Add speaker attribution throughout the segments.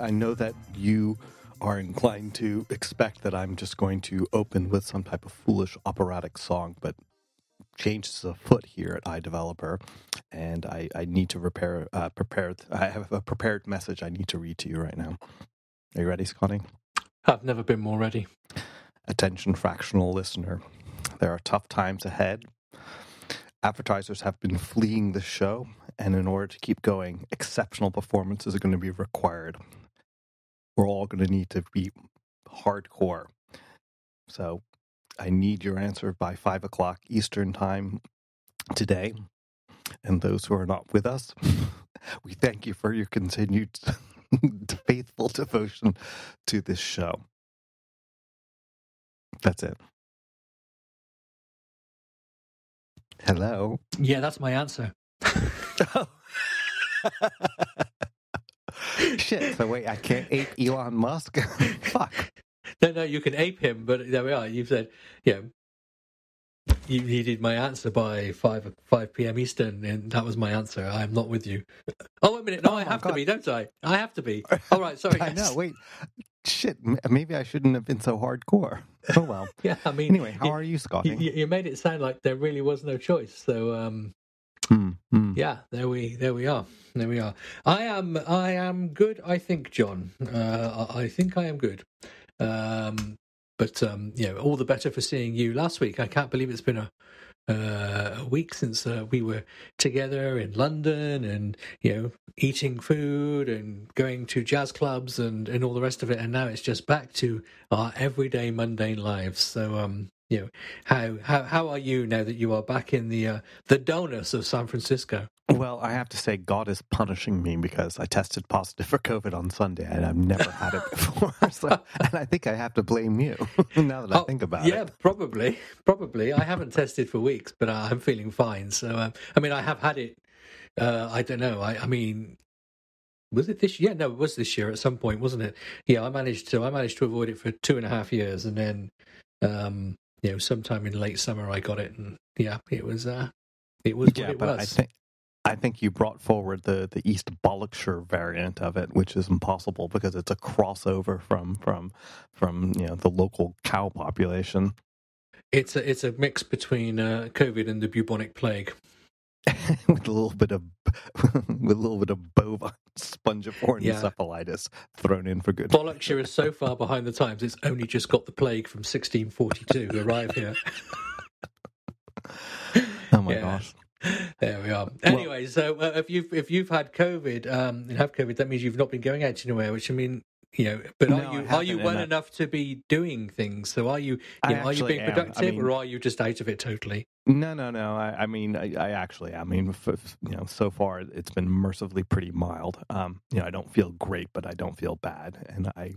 Speaker 1: I know that you are inclined to expect that I'm just going to open with some type of foolish operatic song, but changes afoot here at iDeveloper, and I, I need to prepare uh, prepared. I have a prepared message I need to read to you right now. Are you ready, Scotty?
Speaker 2: I've never been more ready.
Speaker 1: Attention, fractional listener. There are tough times ahead. Advertisers have been fleeing the show, and in order to keep going, exceptional performances are going to be required. We're all going to need to be hardcore. So I need your answer by five o'clock Eastern time today. And those who are not with us, we thank you for your continued faithful devotion to this show. That's it. Hello.
Speaker 2: Yeah, that's my answer.
Speaker 1: Shit. So wait, I can't ape Elon Musk. Fuck.
Speaker 2: No, no, you can ape him, but there we are. You've said, yeah, you needed my answer by five five p.m. Eastern, and that was my answer. I'm not with you. Oh, wait a minute. No,
Speaker 1: Oh,
Speaker 2: I have
Speaker 1: God.
Speaker 2: to be, don't I? I have to be. All right, sorry.
Speaker 1: I
Speaker 2: yes.
Speaker 1: know. Wait. Shit. Maybe I shouldn't have been so hardcore. Oh well.
Speaker 2: Yeah, I mean,
Speaker 1: Anyway, how
Speaker 2: you,
Speaker 1: are you, Scotty?
Speaker 2: you, you made it sound like there really was no choice. So, um,
Speaker 1: Hmm, hmm.
Speaker 2: yeah, there we there we are. There we are. I am I am good. I think, John. Uh, I I think I am good. Um, but um, you know, all the better for seeing you last week. I can't believe it's been a uh, a week since uh, we were together in London, and you know, eating food and going to jazz clubs and and all the rest of it. And now it's just back to our everyday mundane lives. So, um, you know, how how how are you now that you are back in the uh, the donuts of San Francisco?
Speaker 1: Well, I have to say, God is punishing me because I tested positive for COVID on Sunday and I've never had it before. So, and I think I have to blame you now that I
Speaker 2: Oh,
Speaker 1: think about
Speaker 2: yeah,
Speaker 1: it.
Speaker 2: Yeah, probably, probably. I haven't tested for weeks, but I'm feeling fine. So, um, I mean, I have had it. Uh, I don't know. I, I mean, was it this year? No, it was this year at some point, wasn't it? Yeah, I managed to. I managed to avoid it for two and a half years, and then, um, you know, sometime in late summer, I got it, and yeah, it was. Uh, it was
Speaker 1: Yeah,
Speaker 2: what it
Speaker 1: but
Speaker 2: was.
Speaker 1: I think I think you brought forward the the East Bollockshire variant of it, which is impossible because it's a crossover from from from you know the local cow population.
Speaker 2: It's a it's a mix between uh, COVID and the bubonic plague.
Speaker 1: with a little bit of with a little bit of bovine spongiform
Speaker 2: Yeah.
Speaker 1: encephalitis thrown in for good.
Speaker 2: Bollockshire is so far behind the times; it's only just got the plague from 1642 to arrive here.
Speaker 1: Oh my
Speaker 2: Yeah.
Speaker 1: gosh!
Speaker 2: There we are. Anyway, so uh, if you've if you've had COVID um, and have COVID, that means you've not been going out anywhere. Which I mean, you know, but are
Speaker 1: I
Speaker 2: you are you well enough to be doing things? So are you? You know, are you being
Speaker 1: am. I
Speaker 2: productive,
Speaker 1: mean-
Speaker 2: or are you just out of it totally?
Speaker 1: No, no, no. I, I mean, I, I actually, I mean, f- f- you know, so far it's been mercifully pretty mild. Um, you know, I don't feel great, but I don't feel bad, and I,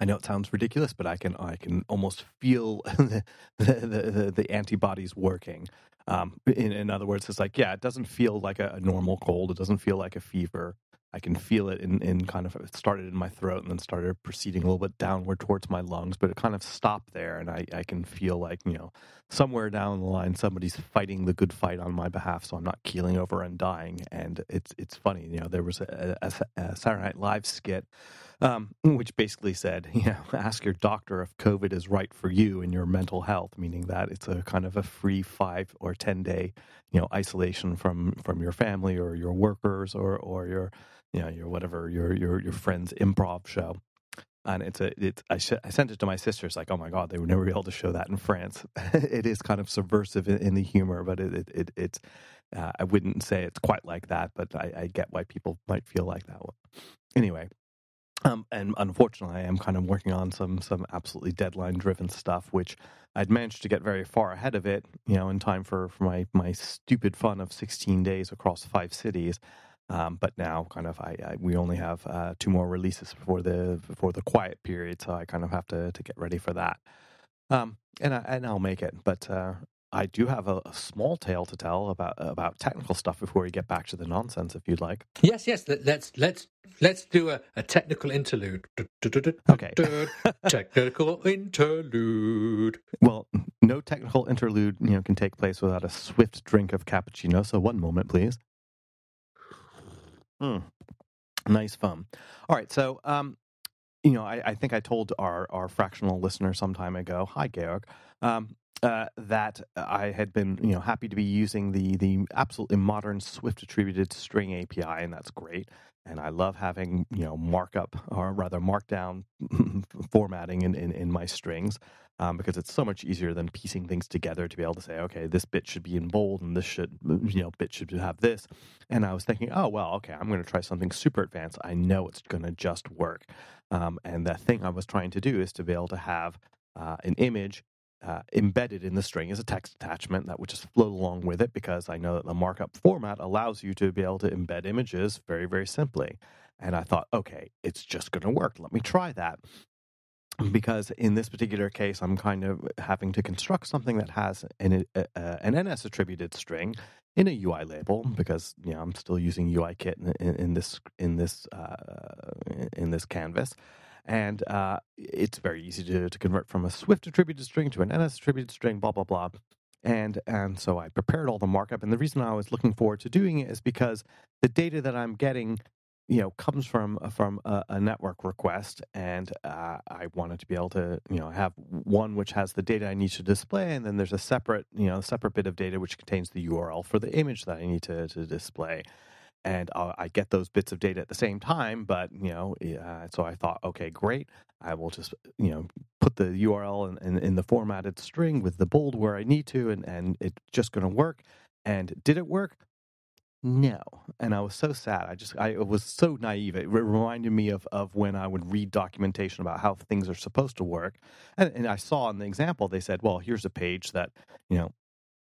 Speaker 1: I know it sounds ridiculous, but I can, I can almost feel the the, the, the antibodies working. Um, in, in other words, it's like, yeah, it doesn't feel like a, a normal cold. It doesn't feel like a fever. I can feel it in, in kind of it started in my throat and then started proceeding a little bit downward towards my lungs, but it kind of stopped there, and I, I can feel like you know somewhere down the line somebody's fighting the good fight on my behalf, so I'm not keeling over and dying. And it's it's funny, you know, there was a, a, a Saturday Night Live skit um, which basically said, you know, ask your doctor if COVID is right for you and your mental health, meaning that it's a kind of a free five or ten day, you know, isolation from from your family or your workers or or your you know your whatever your your your friend's improv show. And it's a it's I, sh- I sent it to my sister. It's like, oh my god, they would never be able to show that in France. it is kind of subversive in, in the humor, but it, it, it it's uh, I wouldn't say it's quite like that, but I, I get why people might feel like that. Anyway, um, and unfortunately, I am kind of working on some some absolutely deadline driven stuff, which I'd managed to get very far ahead of it, you know, in time for, for my my stupid fun of 16 days across five cities. Um, but now, kind of, I, I we only have uh, two more releases before the before the quiet period, so I kind of have to to get ready for that. Um, and I, and I'll make it, but uh, I do have a, a small tale to tell about about technical stuff before we get back to the nonsense, if you'd like.
Speaker 2: Yes, yes. Let, let's let's let's do a, a technical interlude.
Speaker 1: Okay.
Speaker 2: technical interlude.
Speaker 1: Well, no technical interlude, you know, can take place without a swift drink of cappuccino. So, one moment, please. Hmm. Nice fun. All right, so um, you know, I, I, think I told our our fractional listener some time ago. Hi, Georg. Um, uh, that I had been, you know, happy to be using the the absolutely modern Swift attributed string API, and that's great. And I love having, you know, markup or rather markdown formatting in, in, in my strings um, because it's so much easier than piecing things together to be able to say, okay, this bit should be in bold and this should, you know, bit should have this. And I was thinking, oh, well, okay, I'm going to try something super advanced. I know it's going to just work. Um, and the thing I was trying to do is to be able to have uh, an image uh, embedded in the string as a text attachment that would just float along with it because I know that the markup format allows you to be able to embed images very, very simply. And I thought, okay, it's just going to work. Let me try that because in this particular case, I'm kind of having to construct something that has an, uh, an NS attributed string in a UI label because you know I'm still using UIKit in, in, in this in this uh, in this canvas, and uh, it's very easy to, to convert from a Swift attributed string to an NS attributed string. Blah blah blah. And and so I prepared all the markup, and the reason I was looking forward to doing it is because the data that I'm getting you know comes from uh, from a, a network request and uh, i wanted to be able to you know have one which has the data i need to display and then there's a separate you know separate bit of data which contains the url for the image that i need to, to display and I'll, i get those bits of data at the same time but you know uh, so i thought okay great. I will just you know put the url in, in, in the formatted string with the bold where i need to and, and it's just going to work. And did it work? No and i was so sad. I just i was so naive. It reminded me of, of when i would read documentation about how things are supposed to work and, and i saw in the example they said well here's a page that you know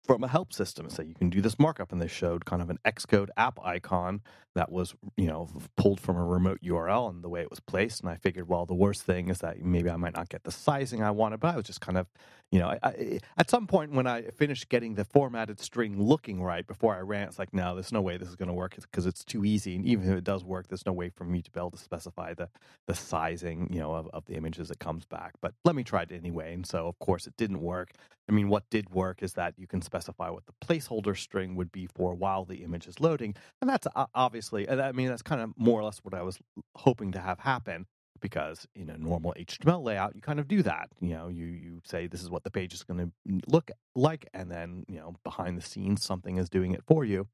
Speaker 1: from a help system. So you can do this markup, and they showed kind of an Xcode app icon that was, you know, pulled from a remote URL and the way it was placed. And I figured, well, the worst thing is that maybe I might not get the sizing I wanted, but I was just kind of, you know, I, I, at some point when I finished getting the formatted string looking right before I ran, it's like, no, there's no way this is going to work because it's too easy. And even if it does work, there's no way for me to be able to specify the the sizing, you know, of, of the images that comes back. But let me try it anyway. And so, of course, it didn't work. I mean, what did work is that you can specify what the placeholder string would be for while the image is loading. And that's obviously, I mean, that's kind of more or less what I was hoping to have happen because in a normal HTML layout, you kind of do that. You know, you, you say this is what the page is going to look like, and then, you know, behind the scenes, something is doing it for you.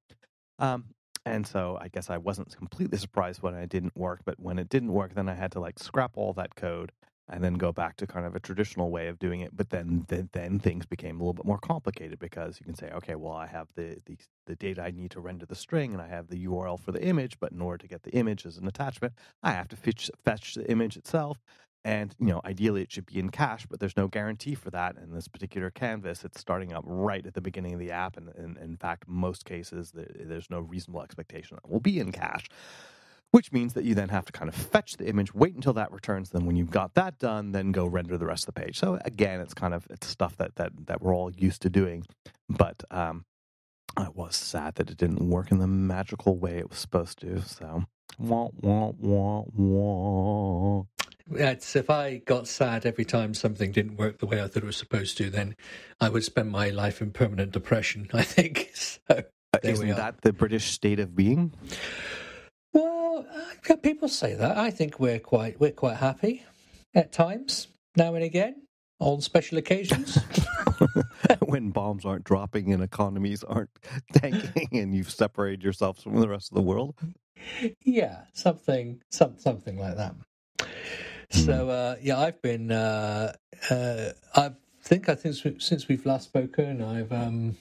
Speaker 1: Um, and so I guess I wasn't completely surprised when it didn't work, but when it didn't work, then I had to like scrap all that code and then go back to kind of a traditional way of doing it. But then, then, then things became a little bit more complicated because you can say, okay, well, I have the, the the data I need to render the string, and I have the URL for the image. But in order to get the image as an attachment, I have to fetch fetch the image itself. And you know, ideally, it should be in cache, but there's no guarantee for that. In this particular canvas, it's starting up right at the beginning of the app, and, and in fact, most cases, there's no reasonable expectation that it will be in cache which means that you then have to kind of fetch the image, wait until that returns. Then when you've got that done, then go render the rest of the page. So again, it's kind of it's stuff that that that we're all used to doing, but um, I was sad that it didn't work in the magical way it was supposed to. So wah wah wah wah.
Speaker 2: It's, if I got sad every time something didn't work the way I thought it was supposed to, then I would spend my life in permanent depression. I think so. Uh,
Speaker 1: isn't that the British state of being?
Speaker 2: Uh, people say that. I think we're quite we're quite happy at times, now and again, on special occasions.
Speaker 1: when bombs aren't dropping and economies aren't tanking, and you've separated yourself from the rest of the world.
Speaker 2: Yeah, something, some, something like that. So hmm. uh, yeah, I've been. Uh, uh, I think I think since we've last spoken, I've um,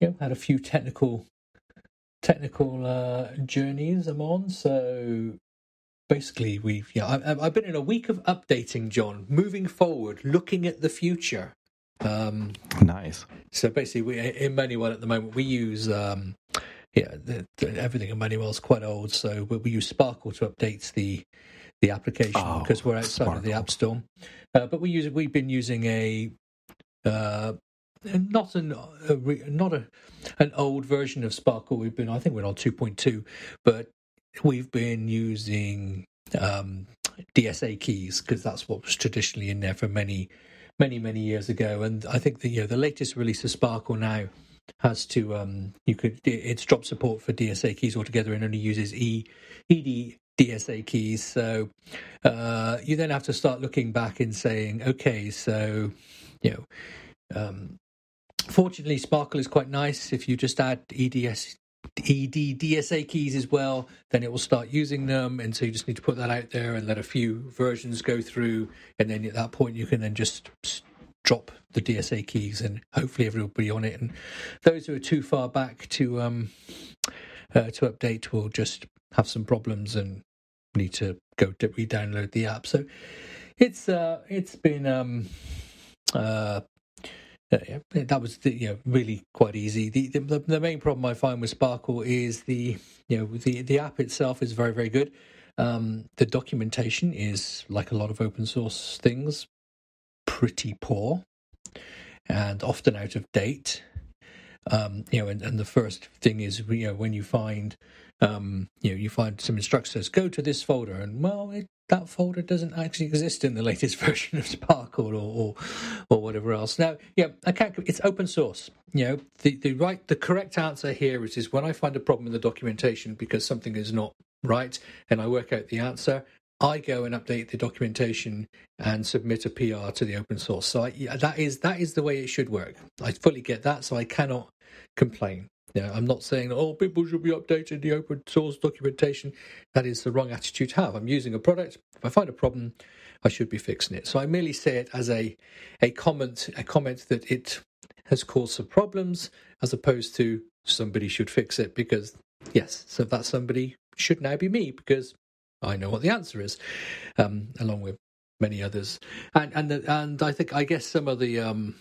Speaker 2: you know, had a few technical technical uh, journeys I'm on. So basically, we've yeah, I, I've been in a week of updating, John, moving forward, looking at the future.
Speaker 1: Um, nice.
Speaker 2: So basically, we in MoneyWell at the moment we use um, yeah the, the, everything in MoneyWell is quite old, so we, we, use Sparkle to update the the application oh, because we're outside Sparkle. of the App Store. Uh, but we use we've been using a uh, not an a, not a an old version of Sparkle. We've been I think we're on two point two, but we've been using um, DSA keys because that's what was traditionally in there for many many many years ago. And I think the you know the latest release of Sparkle now has to um, you could it's dropped support for DSA keys altogether and only uses E ED DSA keys. So uh, you then have to start looking back and saying, okay, so you know. Um, fortunately, Sparkle is quite nice. If you just add EDS ED DSA keys as well, then it will start using them. And so you just need to put that out there and let a few versions go through. And then at that point, you can then just drop the DSA keys and hopefully everybody on it. And those who are too far back to um, uh, to update will just have some problems and need to go re-download the app. So it's uh, it's been um, uh, that was the, you know really quite easy. The, the the main problem I find with Sparkle is the you know the the app itself is very very good. Um, the documentation is like a lot of open source things, pretty poor and often out of date. Um, you know, and, and the first thing is you know when you find um, you know you find some instructions go to this folder and well it that folder doesn't actually exist in the latest version of Sparkle or, or, or whatever else. Now, yeah, I can't. It's open source. You know, the the right, the correct answer here is is when I find a problem in the documentation because something is not right, and I work out the answer. I go and update the documentation and submit a PR to the open source. So I, yeah, that is that is the way it should work. I fully get that, so I cannot complain. Yeah, I'm not saying oh people should be updating the open source documentation. That is the wrong attitude to have. I'm using a product. If I find a problem, I should be fixing it. So I merely say it as a a comment, a comment that it has caused some problems, as opposed to somebody should fix it because yes, so that somebody should now be me because I know what the answer is, um, along with many others. And and and I think I guess some of the um,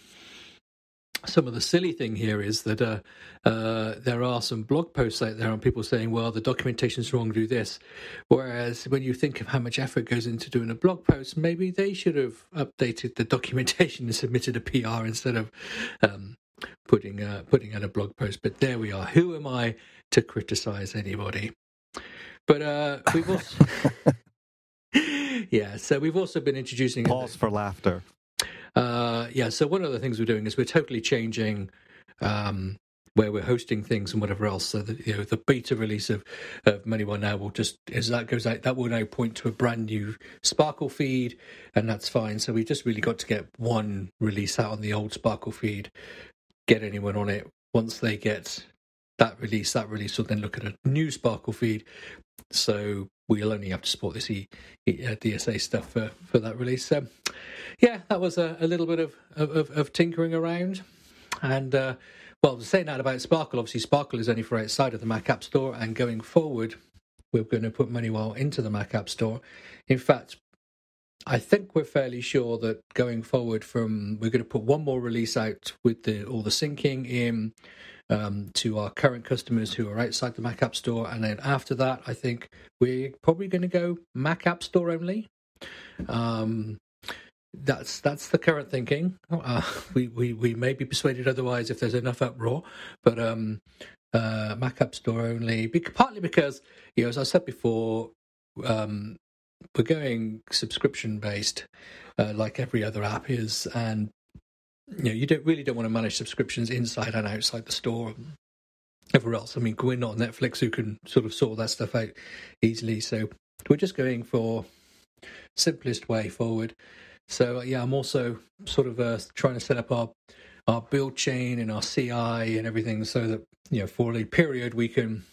Speaker 2: some of the silly thing here is that uh, uh, there are some blog posts out there on people saying, well, the documentation's wrong, do this. Whereas when you think of how much effort goes into doing a blog post, maybe they should have updated the documentation and submitted a PR instead of um, putting, uh, putting out a blog post. But there we are. Who am I to criticize anybody? But uh, we've also. yeah, so we've also been introducing.
Speaker 1: Pause for laughter.
Speaker 2: Uh, yeah, so one of the things we're doing is we're totally changing um, where we're hosting things and whatever else. So that you know the beta release of of MoneyWell now will just as that goes out, that will now point to a brand new Sparkle feed, and that's fine. So we just really got to get one release out on the old Sparkle feed, get anyone on it. Once they get that release, that release will then look at a new Sparkle feed. So we'll only have to support this e, e, uh, DSA stuff for, for that release. So, yeah, that was a, a little bit of, of, of, tinkering around. And, uh, well, saying that about Sparkle, obviously, Sparkle is only for outside of the Mac App Store. And going forward, we're going to put MoneyWell into the Mac App Store. In fact, I think we're fairly sure that going forward, from we're going to put one more release out with the all the syncing in um, to our current customers who are outside the Mac App Store. And then after that, I think we're probably going to go Mac App Store only. Um, that's that's the current thinking. Uh, we, we we may be persuaded otherwise if there's enough uproar, but um, uh, Mac App Store only. partly because you know, as I said before, um, we're going subscription based, uh, like every other app is, and you know, you don't really don't want to manage subscriptions inside and outside the store. Everywhere else, I mean, we're not Netflix who can sort of sort that stuff out easily. So we're just going for simplest way forward. So yeah, I'm also sort of uh, trying to set up our our build chain and our CI and everything so that you know for a period we can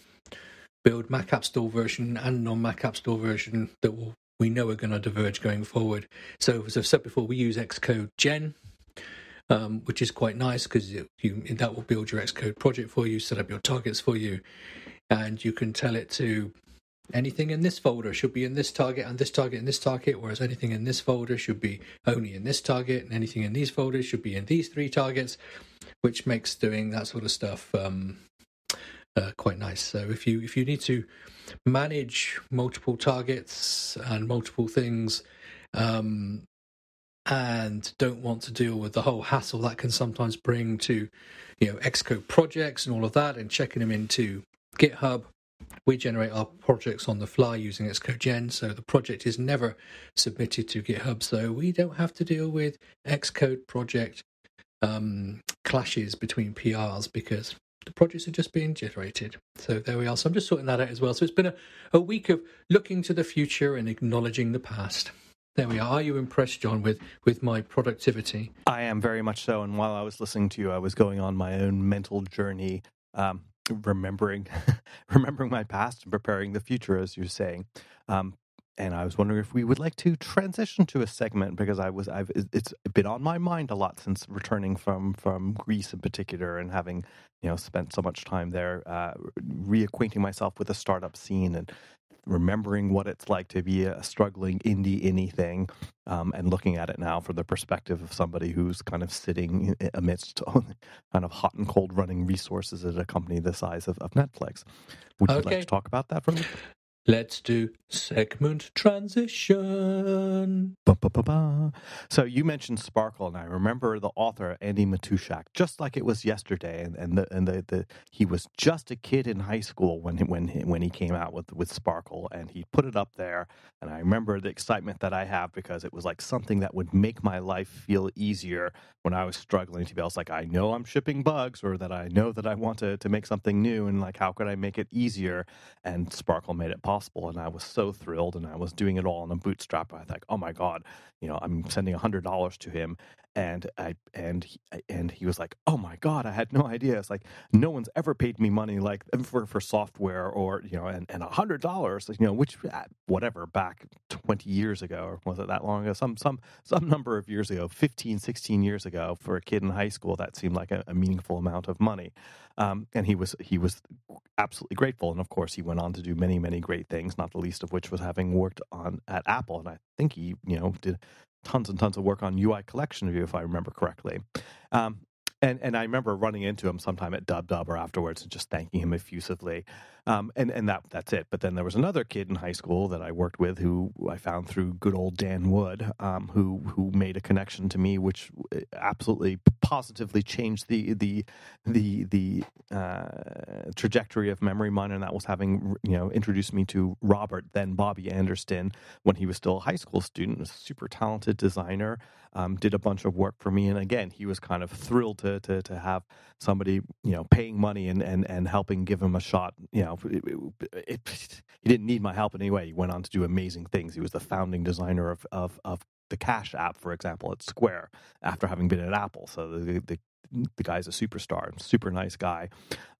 Speaker 2: build Mac App Store version and non Mac App Store version that will we know are going to diverge going forward. So as I've said before, we use Xcode Gen um, which is quite nice because that will build your Xcode project for you, set up your targets for you, and you can tell it to anything in this folder should be in this target and this target and this target, whereas anything in this folder should be only in this target, and anything in these folders should be in these three targets, which makes doing that sort of stuff um, uh, quite nice. So if you if you need to manage multiple targets and multiple things, um, and don't want to deal with the whole hassle that can sometimes bring to, you know, Xcode projects and all of that, and checking them into GitHub. We generate our projects on the fly using XcodeGen, so the project is never submitted to GitHub, so we don't have to deal with Xcode project um, clashes between PRs because the projects are just being generated. So there we are. So I'm just sorting that out as well. So it's been a, a week of looking to the future and acknowledging the past. There we are. Are you impressed, John, with, with my productivity?
Speaker 1: I am very much so. And while I was listening to you, I was going on my own mental journey, um, remembering remembering my past and preparing the future, as you're saying. Um, and I was wondering if we would like to transition to a segment because I was I've it's been on my mind a lot since returning from from Greece in particular and having you know spent so much time there, uh, reacquainting myself with the startup scene and remembering what it's like to be a struggling indie anything um, and looking at it now from the perspective of somebody who's kind of sitting amidst kind of hot and cold running resources at a company the size of, of Netflix. Would you like to talk about that for me?
Speaker 2: Let's do segment transition.
Speaker 1: Ba, ba, ba, so you mentioned Sparkle, and I remember the author Andy Matuschak, just like it was yesterday, and and the and the, the he was just a kid in high school when when he, when he came out with with Sparkle, and he put it up there, and I remember the excitement that I have because it was like something that would make my life feel easier when I was struggling to be. I was like, I know I'm shipping bugs, or that I know that I want to to make something new, and like how could I make it easier? And Sparkle made it possible possible. And I was so thrilled and I was doing it all on a bootstrap. I thought, oh my God, you know, I'm sending a hundred dollars to him. And I, and, he, and he was like, oh my God, I had no idea. It's like, no one's ever paid me money like for, for software or, you know, and, and a hundred dollars, you know, which uh, whatever back 20 years ago, or was it that long ago? Some, some, some number of years ago, 15, 16 years ago for a kid in high school, that seemed like a, a meaningful amount of money. Um, and he was, he was absolutely grateful. And of course, he went on to do many, many great things, not the least of which was having worked on at Apple. And I think he, you know, did tons and tons of work on UI collection view, if I remember correctly. Um, and and I remember running into him sometime at Dub Dub or afterwards and just thanking him effusively. Um, and and that that's it. But then there was another kid in high school that I worked with who I found through good old Dan Wood, um, who who made a connection to me, which uh, absolutely positively changed the the the the uh, trajectory of MemoryMiner, and that was having you know introduced me to Robert, then Bobby Anderson, when he was still a high school student, a super talented designer, um, did a bunch of work for me, and again he was kind of thrilled to to to have somebody you know paying money and and and helping give him a shot, you know it, it, it, he didn't need my help in any way. He went on to do amazing things. He was the founding designer of of, of the Cash app, for example, at Square, after having been at Apple. So the, the the guy's a superstar, super nice guy.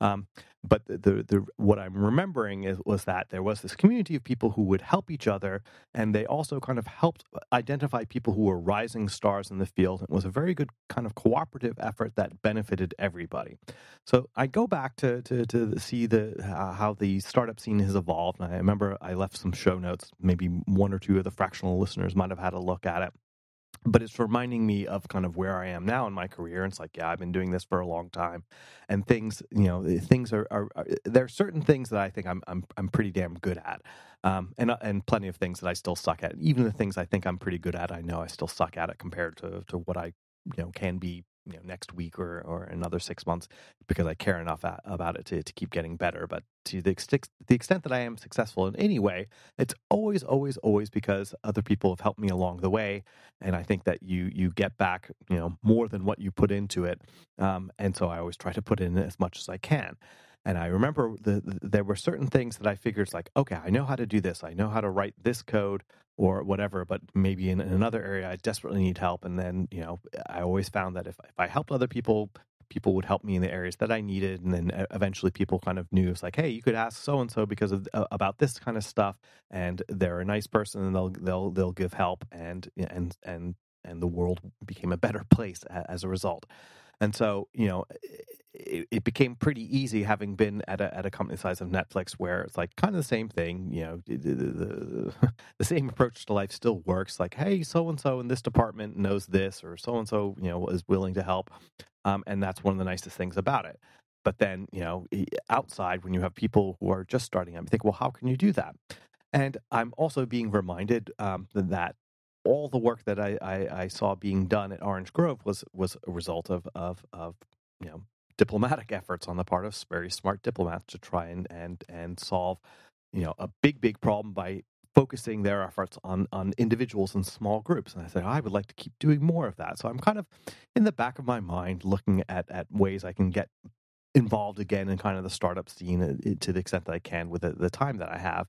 Speaker 1: Um, but the, the, the, what I'm remembering is was that there was this community of people who would help each other, and they also kind of helped identify people who were rising stars in the field. It was a very good kind of cooperative effort that benefited everybody. So I go back to to, to see the uh, how the startup scene has evolved. And I remember I left some show notes. Maybe one or two of the fractional listeners might have had a look at it but it's reminding me of kind of where I am now in my career. And it's like, yeah, I've been doing this for a long time, and things, you know, eh, things are, are, are there are certain things that I think I'm I'm I'm pretty damn good at, um, and uh, and plenty of things that I still suck at. Even the things I think I'm pretty good at, I know I still suck at it compared to to what I you know can be you know next week or or another six months because I care enough at, about it to to keep getting better. But to the extent the extent that I am successful in any way, it's always always always because other people have helped me along the way, and I think that you you get back you know more than what you put into it, um, and so I always try to put in as much as I can. And I remember the, the, there were certain things that I figured like, okay, I know how to do this. I know how to write this code or whatever, but maybe in, in another area I desperately need help. And then, you know, I always found that if, if I helped other people, people would help me in the areas that I needed. And then eventually people kind of knew it's like, hey, you could ask so and so because of uh, about this kind of stuff, and they're a nice person, and they'll they'll they'll give help, and and and and the world became a better place as a result. And so, you know, it, it, became pretty easy having been at a, at a company size of Netflix where it's like kind of the same thing, you know, the, the, the same approach to life still works. Like, hey, so and so in this department knows this, or so and so, you know, is willing to help. Um, and that's one of the nicest things about it. But then, you know, outside, when you have people who are just starting, I think, well, how can you do that? And I'm also being reminded um, that all the work that I, I, I, saw being done at Orange Grove was was a result of of of you know diplomatic efforts on the part of very smart diplomats to try and and and solve you know a big big problem by focusing their efforts on on individuals and small groups. And I said, I would like to keep doing more of that. So I'm kind of in the back of my mind looking at at ways I can get involved again in kind of the startup scene uh, to the extent that I can with the, the time that I have.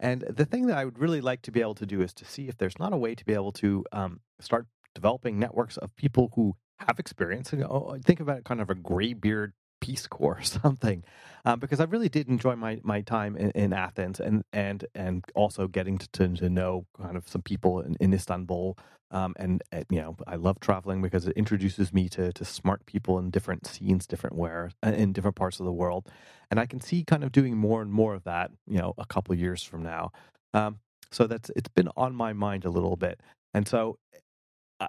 Speaker 1: And the thing that I would really like to be able to do is to see if there's not a way to be able to um, start developing networks of people who have experience. And oh, think about kind of a graybeard Peace Corps or something, um, because I really did enjoy my, my time in, in Athens and and and also getting to, to, to know kind of some people in, in Istanbul. Um, and, and, you know, I love traveling because it introduces me to to smart people in different scenes, different where uh, in different parts of the world, and I can see kind of doing more and more of that. You know, a couple years from now. Um, so that's it's been on my mind a little bit, and so. Uh,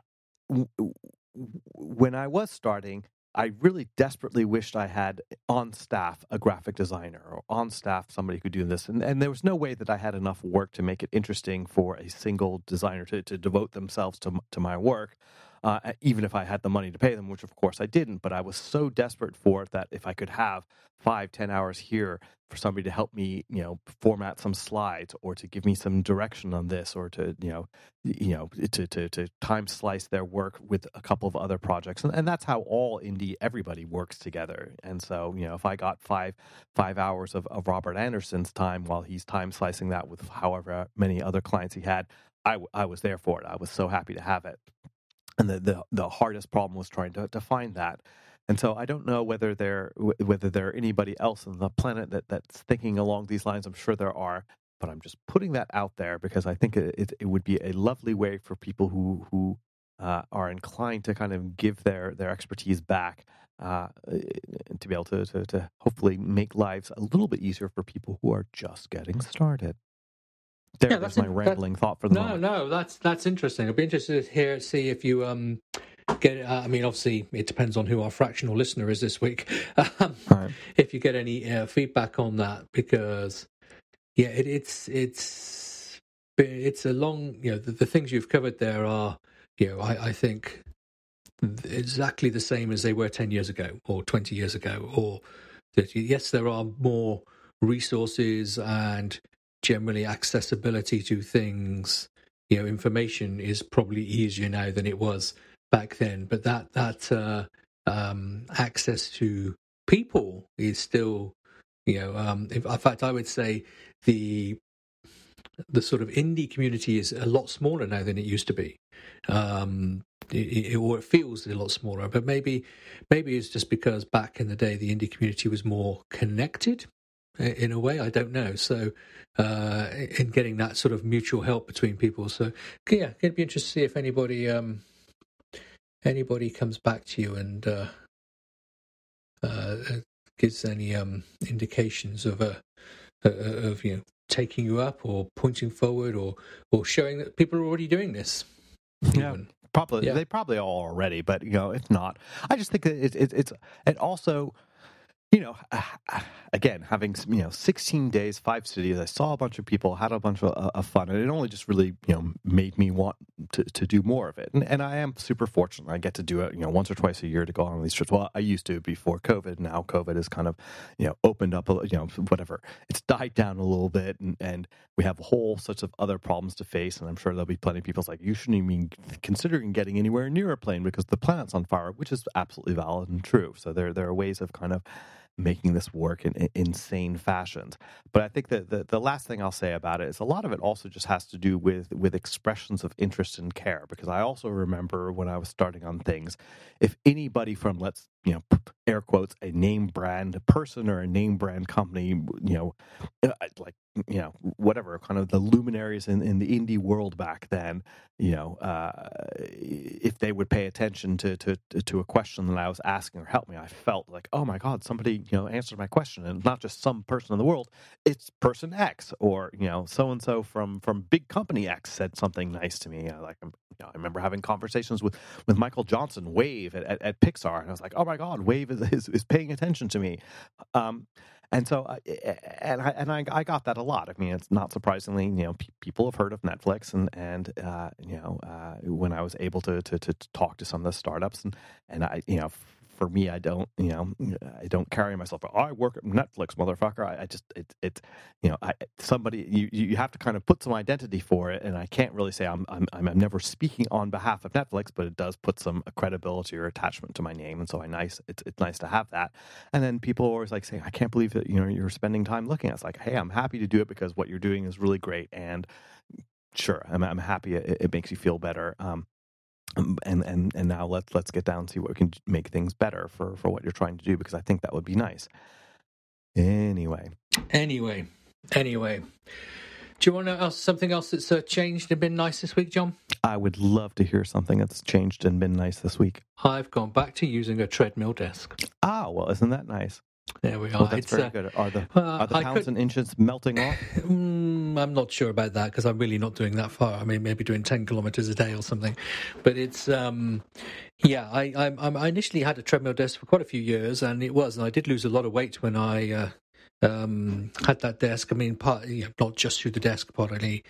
Speaker 1: when I was starting, I really desperately wished I had eh, on staff a graphic designer or on staff somebody who could do this. And, and there was no way that I had enough work to make it interesting for a single designer to, to devote themselves to, to my work uh, even if I had the money to pay them, which of course I didn't. But I was so desperate for it that if I could have five, ten hours here for somebody to help me, you know, format some slides or to give me some direction on this or to, you know, you know, to to, to time slice their work with a couple of other projects, and, and that's how all indie everybody works together. And so, you know, if I got five five hours of, of Robert Anderson's time while he's time slicing that with however many other clients he had, I, I was there for it. I was so happy to have it and the, the, the hardest problem was trying to, to find that. And so I don't know whether there whether there are anybody else on the planet that, that's thinking along these lines. I'm sure there are, but I'm just putting that out there because I think it, it would be a lovely way for people who who uh, are inclined to kind of give their their expertise back uh, to be able to, to, to hopefully make lives a little bit easier for people who are just getting started. There, yeah, that's my in, rambling thought for the
Speaker 2: no,
Speaker 1: moment.
Speaker 2: no, that's that's interesting. I'd be interested to hear see if you um get. Uh, I mean, obviously, it depends on who our fractional listener is this week. Um, right. If you get any uh, feedback on that, because yeah, it, it's it's it's a long. You know, the, the, things you've covered there are, you know, I, I think exactly the same as they were ten years ago or twenty years ago, or that yes, there are more resources and generally accessibility to things, you know, information is probably easier now than it was back then. But that that uh, um, access to people is still, you know, um, in fact, I would say the the sort of indie community is a lot smaller now than it used to be. Um, it, it, or it feels a lot smaller, but maybe maybe it's just because back in the day the indie community was more connected in a way. I don't know. So, uh, in getting that sort of mutual help between people. So, yeah, it'd be interesting to see if anybody um, anybody comes back to you and uh, uh, gives any um, indications of a of you know taking you up or pointing forward or or showing that people are already doing this.
Speaker 1: Yeah. Even. Probably yeah. they probably all already, but you know if not, I just think that it, it, it's it also you know, again, having you know 16 days, five cities, I saw a bunch of people, had a bunch of, uh, fun, and it only just really you know made me want to, to do more of it. And, and I am super fortunate; I get to do it you know once or twice a year to go on these trips. Well, I used to before COVID. Now COVID has kind of you know opened up, you know, whatever. It's died down a little bit, and, and we have a whole sorts of other problems to face. And I'm sure there'll be plenty of people like you shouldn't even considering getting anywhere near a plane because the planet's on fire, which is absolutely valid and true. So there there are ways of kind of making this work in, in, insane fashions. But I think that the, the last thing I'll say about it is a lot of it also just has to do with with expressions of interest and care. Because I also remember when I was starting on things, if anybody from let's you know air quotes a name brand person or a name brand company, you know, uh, like you know whatever kind of the luminaries in, in the indie world back then you know uh, if they would pay attention to, to to a question that i was asking or help me i felt like oh my god somebody you know answered my question and not just some person in the world it's person x or you know so and so from from big company x said something nice to me I like you know, i remember having conversations with with michael johnson wave at, at, at, pixar and i was like oh my god wave is, is, is paying attention to me um, and so, and I and I, I, got that a lot. I mean, it's not surprisingly, you know, p- people have heard of Netflix, and and uh, you know, uh, when I was able to, to to talk to some of the startups, and and I, you know, for me, I don't, you know, I don't carry myself. Oh, I work at Netflix, motherfucker. I, I just, it, it, you know, I, somebody, you, you have to kind of put some identity for it, and I can't really say I'm, I'm, I'm never speaking on behalf of Netflix, but it does put some credibility or attachment to my name, and so I nice, it's, it's nice to have that. And then people are always like saying, I can't believe that you know you're spending time looking. At It's like, hey, I'm happy to do it because what you're doing is really great, and sure, I'm, I'm happy. It, it makes you feel better. Um, and and and now let's let's get down and see what we can make things better for for what you're trying to do because I think that would be nice. Anyway,
Speaker 2: anyway, anyway. Do you want to ask something else that's uh, changed and been nice this week, John?
Speaker 1: I would love to hear something that's changed and been nice this week.
Speaker 2: I've gone back to using a treadmill desk.
Speaker 1: Ah, well, isn't that nice?
Speaker 2: There we
Speaker 1: Well,
Speaker 2: are.
Speaker 1: that's
Speaker 2: It's,
Speaker 1: very
Speaker 2: uh,
Speaker 1: good. Are the
Speaker 2: uh,
Speaker 1: are the pounds
Speaker 2: could-
Speaker 1: and inches melting off?
Speaker 2: Mm, I'm not sure about that because I'm really not doing that far. I mean, maybe doing 10 kilometers a day or something. But it's, um, yeah, I, I, I initially had a treadmill desk for quite a few years, and it was, and I did lose a lot of weight when I uh, um, had that desk. I mean, part, you know, not just through the desk, partly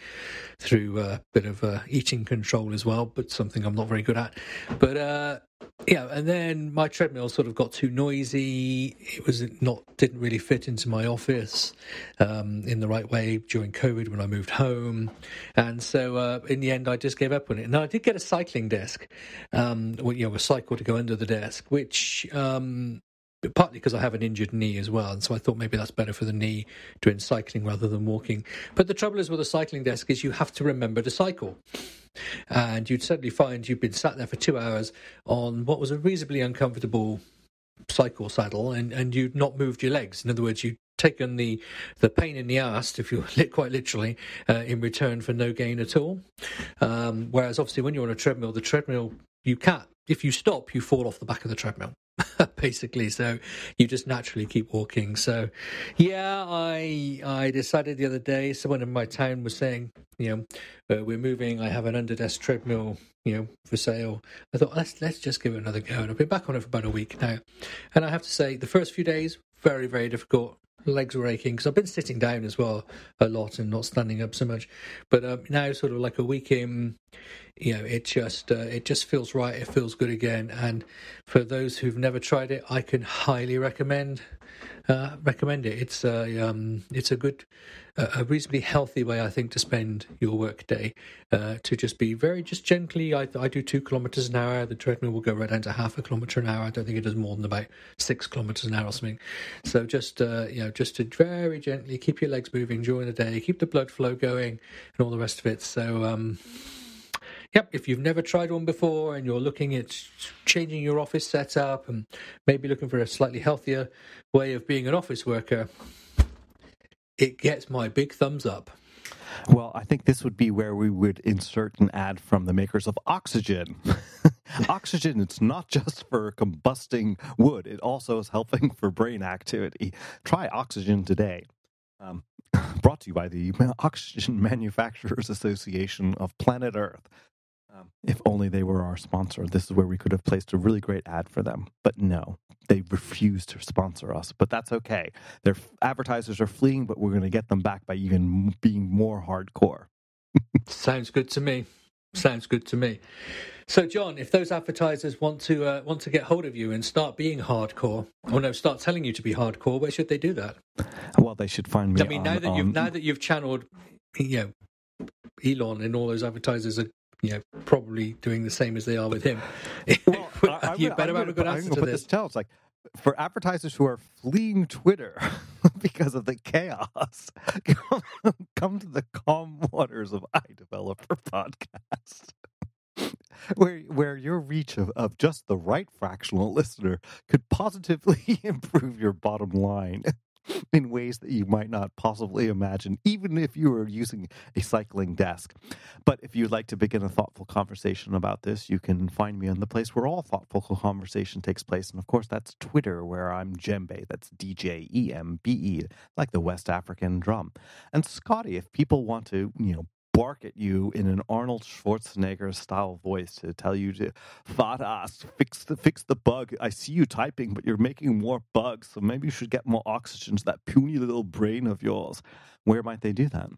Speaker 2: through a bit of uh, eating control as well, but something I'm not very good at. But uh, yeah, and then my treadmill sort of got too noisy. It was not didn't really fit into my office um, in the right way during COVID when I moved home, and so uh, in the end I just gave up on it. Now I did get a cycling desk, um, well, you know, a cycle to go under the desk, which. Um, but partly because I have an injured knee as well, and so I thought maybe that's better for the knee doing cycling rather than walking. But the trouble is with a cycling desk is you have to remember to cycle, and you'd suddenly find you've been sat there for two hours on what was a reasonably uncomfortable cycle saddle, and, and you'd not moved your legs. In other words, you'd taken the the pain in the ass, if you lit quite literally, uh, in return for no gain at all. Um, whereas obviously when you're on a treadmill, the treadmill you can't. If you stop, you fall off the back of the treadmill. basically. So you just naturally keep walking. So yeah i i decided the other day someone in my town was saying you know uh, we're moving. I have an under desk treadmill you know for sale. I thought let's let's just give it another go. And i've been back on it for about a week now. And i have to say the first few days very very difficult legs were aching because i've been sitting down as well a lot and not standing up so much. But um, now sort of like a week in you know it just uh, it just feels right it feels good again. And for those who've never tried it i can highly recommend uh, recommend it. It's a um, it's a good a reasonably healthy way i think to spend your work day uh, to just be very just gently I, I do two kilometers an hour. The treadmill will go right down to half a kilometer an hour. I don't think it does more than about six kilometers an hour or something. So just uh, you know just to very gently keep your legs moving during the day keep the blood flow going and all the rest of it. So um Yep, if you've never tried one before and you're looking at changing your office setup and maybe looking for a slightly healthier way of being an office worker, it gets my big thumbs up.
Speaker 1: Well, I think this would be where we would insert an ad from the makers of oxygen. oxygen, it's not just for combusting wood, it also is helping for brain activity. Try oxygen today. Um, brought to you by the Oxygen Manufacturers Association of Planet Earth. Um, if only they were our sponsor, this is where we could have placed a really great ad for them. But no, they refuse to sponsor us. But that's okay. Their advertisers are fleeing, but we're going to get them back by even being more hardcore.
Speaker 2: Sounds good to me. Sounds good to me. So, John, if those advertisers want to uh, want to get hold of you and start being hardcore, or no, start telling you to be hardcore, where should they do that?
Speaker 1: Well, they should find me.
Speaker 2: I mean,
Speaker 1: on,
Speaker 2: now that you've now that you've channeled, you know, Elon and all those advertisers are, you know, probably doing the same as they are with him.
Speaker 1: Well, I-
Speaker 2: you better
Speaker 1: I'm
Speaker 2: have a good answer to
Speaker 1: put
Speaker 2: this.
Speaker 1: challenge like for advertisers who are fleeing Twitter because of the chaos. Come, come to the calm waters of iDeveloper podcast. Where, where your reach of, of just the right fractional listener could positively improve your bottom line in ways that you might not possibly imagine, even if you were using a cycling desk. But if you'd like to begin a thoughtful conversation about this, you can find me on the place where all thoughtful conversation takes place. And of course, that's Twitter, where I'm Djembe. That's D J E M B E, like the West African drum. And Scotty, if people want to, you know, bark at you in an Arnold Schwarzenegger style voice to tell you to fat ass fix the fix the bug. I see you typing, but you're making more bugs, so maybe you should get more oxygen to that puny little brain of yours. Where might they do that?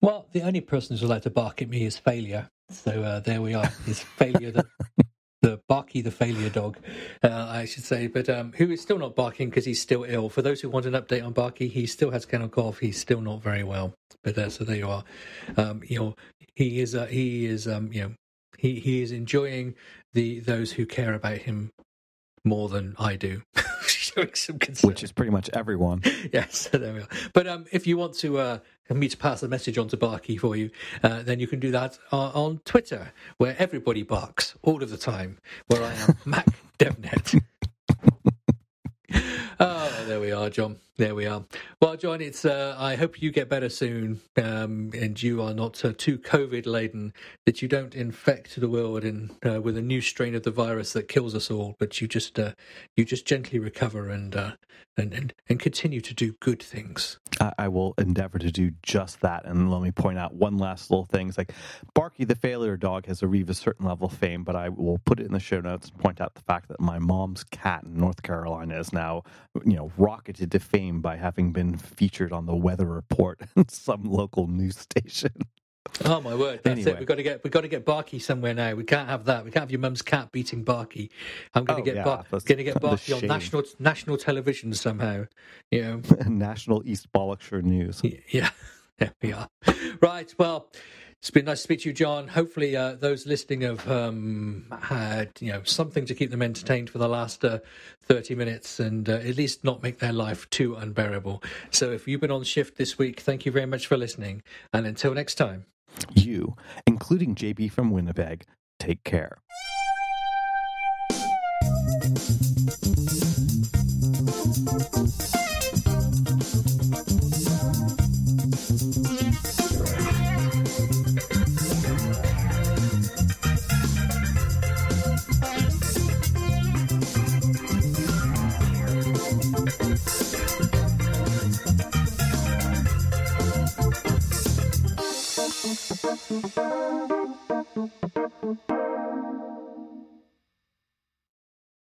Speaker 2: Well, the only person who's allowed to bark at me is failure. So uh, there we are. It's failure that the Barky the failure dog, uh, I should say, but um, who is still not barking because he's still ill. For those who want an update on Barky, he still has kennel cough. He's still not very well. But uh, so there you are. Um, you know, he is uh, he is um, you know he he is enjoying the those who care about him more than I do. Showing some concern.
Speaker 1: Which is pretty much everyone.
Speaker 2: yes, there we are. But um, if you want to uh, me to pass the message on to Barky for you, uh, then you can do that on, on Twitter, where everybody barks all of the time. Where I am Mac Devnet. oh, there we are, John. There we are. Well, John, it's. Uh, I hope you get better soon, um, and you are not uh, too COVID laden. That you don't infect the world in, uh, with a new strain of the virus that kills us all. But you just uh, you just gently recover and, uh, and and and continue to do good things.
Speaker 1: I, I will endeavor to do just that. And let me point out one last little thing. It's like Barky the failure dog has achieved a certain level of fame, but I will put it in the show notes and point out the fact that my mom's cat in North Carolina is now, you know, rocketed to fame by having been featured on the weather report in some local news station.
Speaker 2: Oh my word! That's
Speaker 1: Anyway.
Speaker 2: it. We've got to get we've got to get Barky somewhere now. We can't have that. We can't have your mum's cat beating Barky. I'm going
Speaker 1: Oh,
Speaker 2: to get
Speaker 1: yeah,
Speaker 2: Bar- going to get Barky on national national television somehow. You know.
Speaker 1: National East Bollockshire News.
Speaker 2: Yeah, there we are. Right. Well, it's been nice to speak to you, John. Hopefully, uh, those listening have um, had you know something to keep them entertained for the last uh, thirty minutes, and uh, at least not make their life too unbearable. So, if you've been on shift this week, thank you very much for listening, and until next time.
Speaker 1: You, including JB from Winnipeg, take care.